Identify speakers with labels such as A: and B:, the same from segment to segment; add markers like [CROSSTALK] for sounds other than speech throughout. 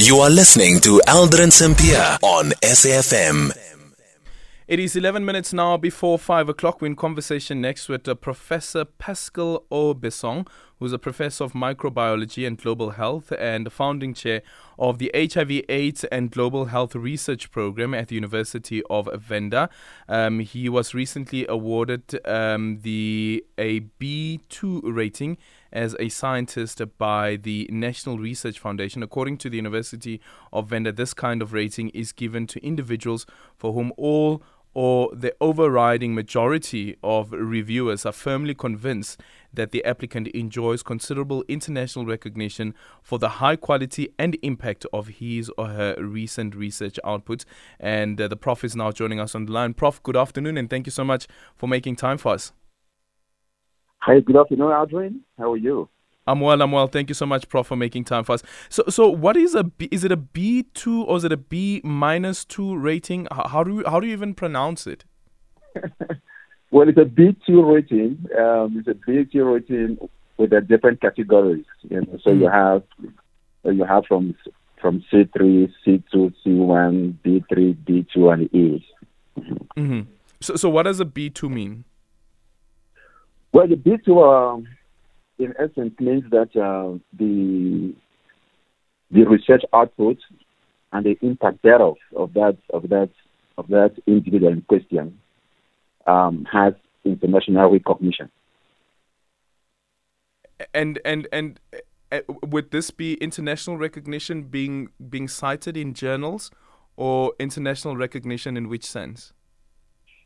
A: You are listening to Aldrin Sampear on SAFM.
B: It is 11 minutes now before 5 o'clock. We're in conversation next with uh, Professor Pascal O. Bessong, who's a professor of microbiology and global health and founding chair of the HIV AIDS and Global Health Research Program at the University of Venda. Um, he was recently awarded um, the a B2 rating as a scientist by the National Research Foundation. According to the University of Venda, this kind of rating is given to individuals for whom all or the overriding majority of reviewers are firmly convinced that the applicant enjoys considerable international recognition for the high quality and impact of his or her recent research output. And uh, the Prof is now joining us on the line. Prof, good afternoon, and thank you so much for making time for us.
C: Hi, good afternoon, Adrian. How are you?
B: I'm well. I'm well. Thank you so much, Prof, for making time for us. So, so what is a B? Is it a B two or is it a B minus two rating? How, how do you, how do you even pronounce it? [LAUGHS]
C: well, it's a B two rating. Um, it's a B two rating with the different categories. You know, so mm. you have you have from from C three, C two, C one, B three, B two, and E.
B: Mm-hmm. So, so what does a B two mean?
C: Well, the B two. Um, in essence means that uh, the the research output and the impact thereof of that of that of that individual in question um, has international recognition.
B: And and and uh, would this be international recognition being being cited in journals, or international recognition in which sense?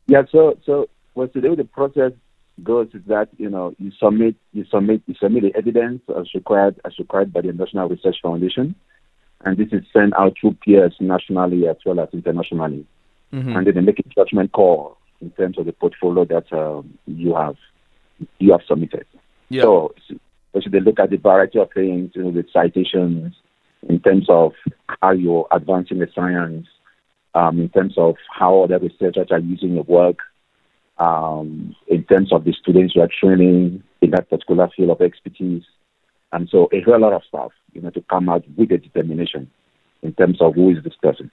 C: Yeah. So so well today the process goes is that you know you submit you submit you submit the evidence as required as required by the National Research Foundation, and this is sent out to peers nationally as well as internationally, mm-hmm. and then they make a judgment call in terms of the portfolio that um, you have you have submitted. Yeah. So, so they look at the variety of things, you know, the citations in terms of how you're advancing the science, um, in terms of how other researchers are using your work um, in terms of the students you are training in that particular field of expertise. And so a whole lot of stuff, you know, to come out with a determination in terms of who is this person.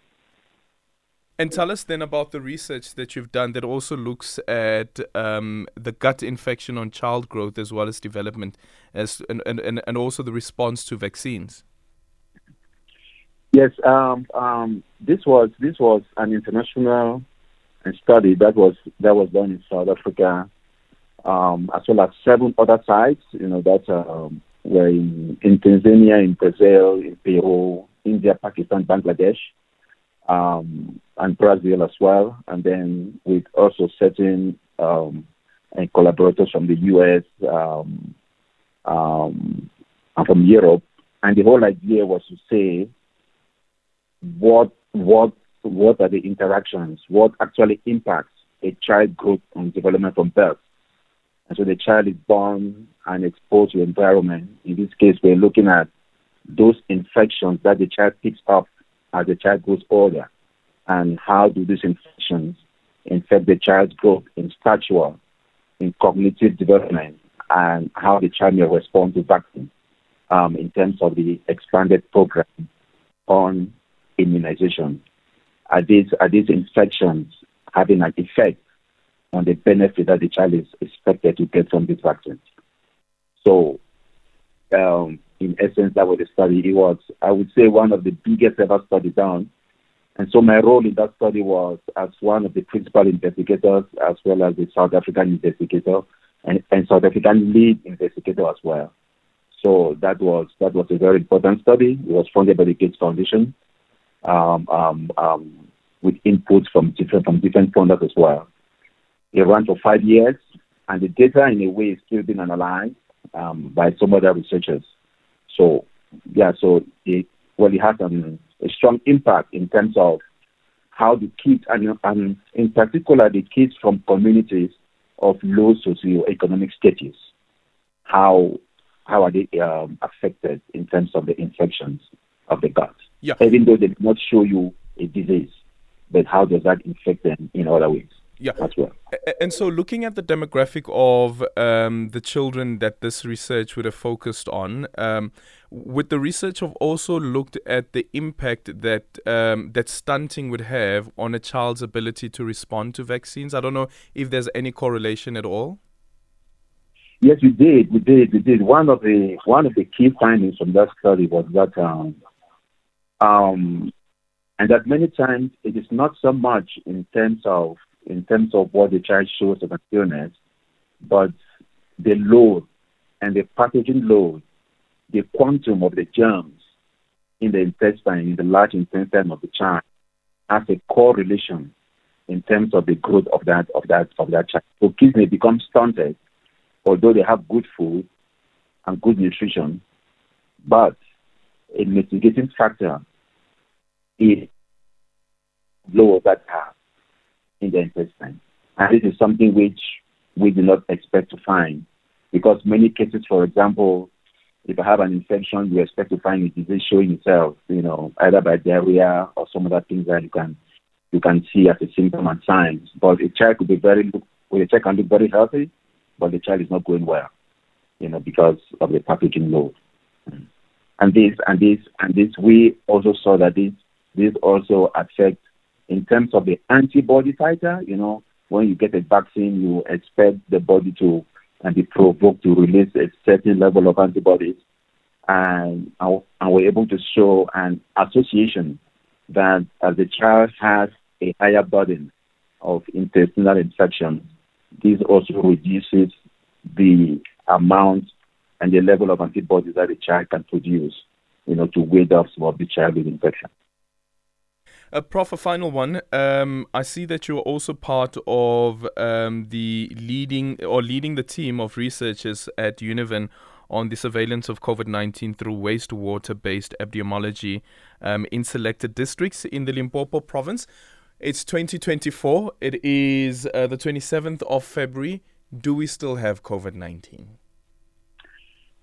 B: And tell us then about the research that you've done that also looks at um, the gut infection on child growth as well as development, as and, and, and also the response to vaccines.
C: Yes, um, um, this was this was an international study that was that was done in South Africa, um, as well as seven other sites. You know that um, were in, in Tanzania, in Brazil, in Peru, India, Pakistan, Bangladesh, um, and Brazil as well. And then with also certain um, and collaborators from the U.S. Um, um, and from Europe. And the whole idea was to say what what what are the interactions, what actually impacts a child growth and development from birth. And so the child is born and exposed to environment. In this case, we're looking at those infections that the child picks up as the child grows older, and how do these infections infect the child's growth in stature, in cognitive development, and how the child may respond to vaccine um, in terms of the expanded program on immunization are these are these infections having an effect on the benefit that the child is expected to get from these vaccines? So, um, in essence, that was the study. It was, I would say, one of the biggest ever studies done. And so my role in that study was as one of the principal investigators, as well as the South African investigator and, and South African lead investigator as well. So that was that was a very important study. It was funded by the Gates Foundation um, um, um, with inputs from different from different funders as well. It ran for five years, and the data in a way is still being analyzed um, by some other researchers. So yeah, so it well it has a strong impact in terms of how the kids and, and in particular the kids from communities of low socioeconomic status, how how are they um, affected in terms of the infections of the gut?
B: Yeah.
C: Even though they do not show you a disease, but how does that infect them in other ways? Yeah. well.
B: And so, looking at the demographic of um, the children that this research would have focused on, um, would the research have also looked at the impact that um, that stunting would have on a child's ability to respond to vaccines? I don't know if there's any correlation at all.
C: Yes, we did. We did. We did. One of the one of the key findings from that study was that um, um, and that many times it is not so much in terms of in terms of what the child shows of an illness, but the load and the pathogen load, the quantum of the germs in the intestine, in the large intestine of the child, has a correlation in terms of the growth of that of that of that child. So kids may become stunted, although they have good food and good nutrition, but a mitigating factor is lower that have in the intestine. And this is something which we do not expect to find because many cases, for example, if I have an infection, you expect to find a disease showing itself, you know, either by diarrhea or some other things that you can you can see as a symptom and signs. But a child could be very well, a child can look very healthy, but the child is not going well, you know, because of the pathogen load. And this and this and this we also saw that this this also affects in terms of the antibody titer, you know, when you get a vaccine, you expect the body to and be provoked to release a certain level of antibodies. And, and we're able to show an association that as the child has a higher burden of intestinal infection, this also reduces the amount and the level of antibodies that the child can produce, you know, to ward off some of the child with infection.
B: Uh, Prof, a final one. Um, I see that you are also part of um, the leading or leading the team of researchers at Univen on the surveillance of COVID 19 through wastewater based epidemiology um, in selected districts in the Limpopo province. It's 2024. It is uh, the 27th of February. Do we still have COVID 19?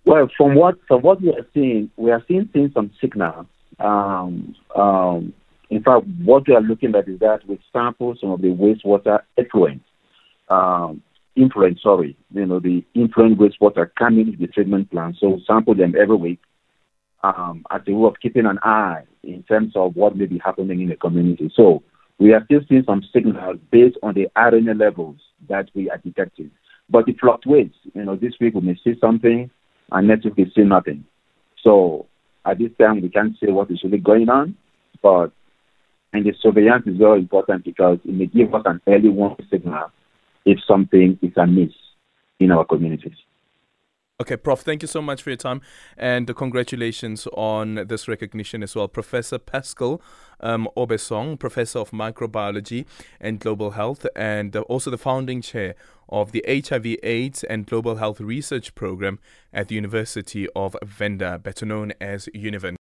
C: Well, from what from what we are seeing, we are seeing, seeing some signals. Um, um, in fact, what we are looking at is that we sample some of the wastewater effluent, um, influent, sorry, you know, the influent wastewater coming to the treatment plant. So sample them every week um, as a way of keeping an eye in terms of what may be happening in the community. So we are still seeing some signals based on the RNA levels that we are detecting. But it fluctuates. You know, this week we may see something, and next week we see nothing. So at this time we can't say what is really going on, but and the surveillance is very important because it may give us an early warning signal if something is amiss in our communities.
B: Okay, Prof, thank you so much for your time and congratulations on this recognition as well. Professor Pascal um, O. Bessong, Professor of Microbiology and Global Health, and also the founding chair of the HIV AIDS and Global Health Research Program at the University of Venda, better known as Univen.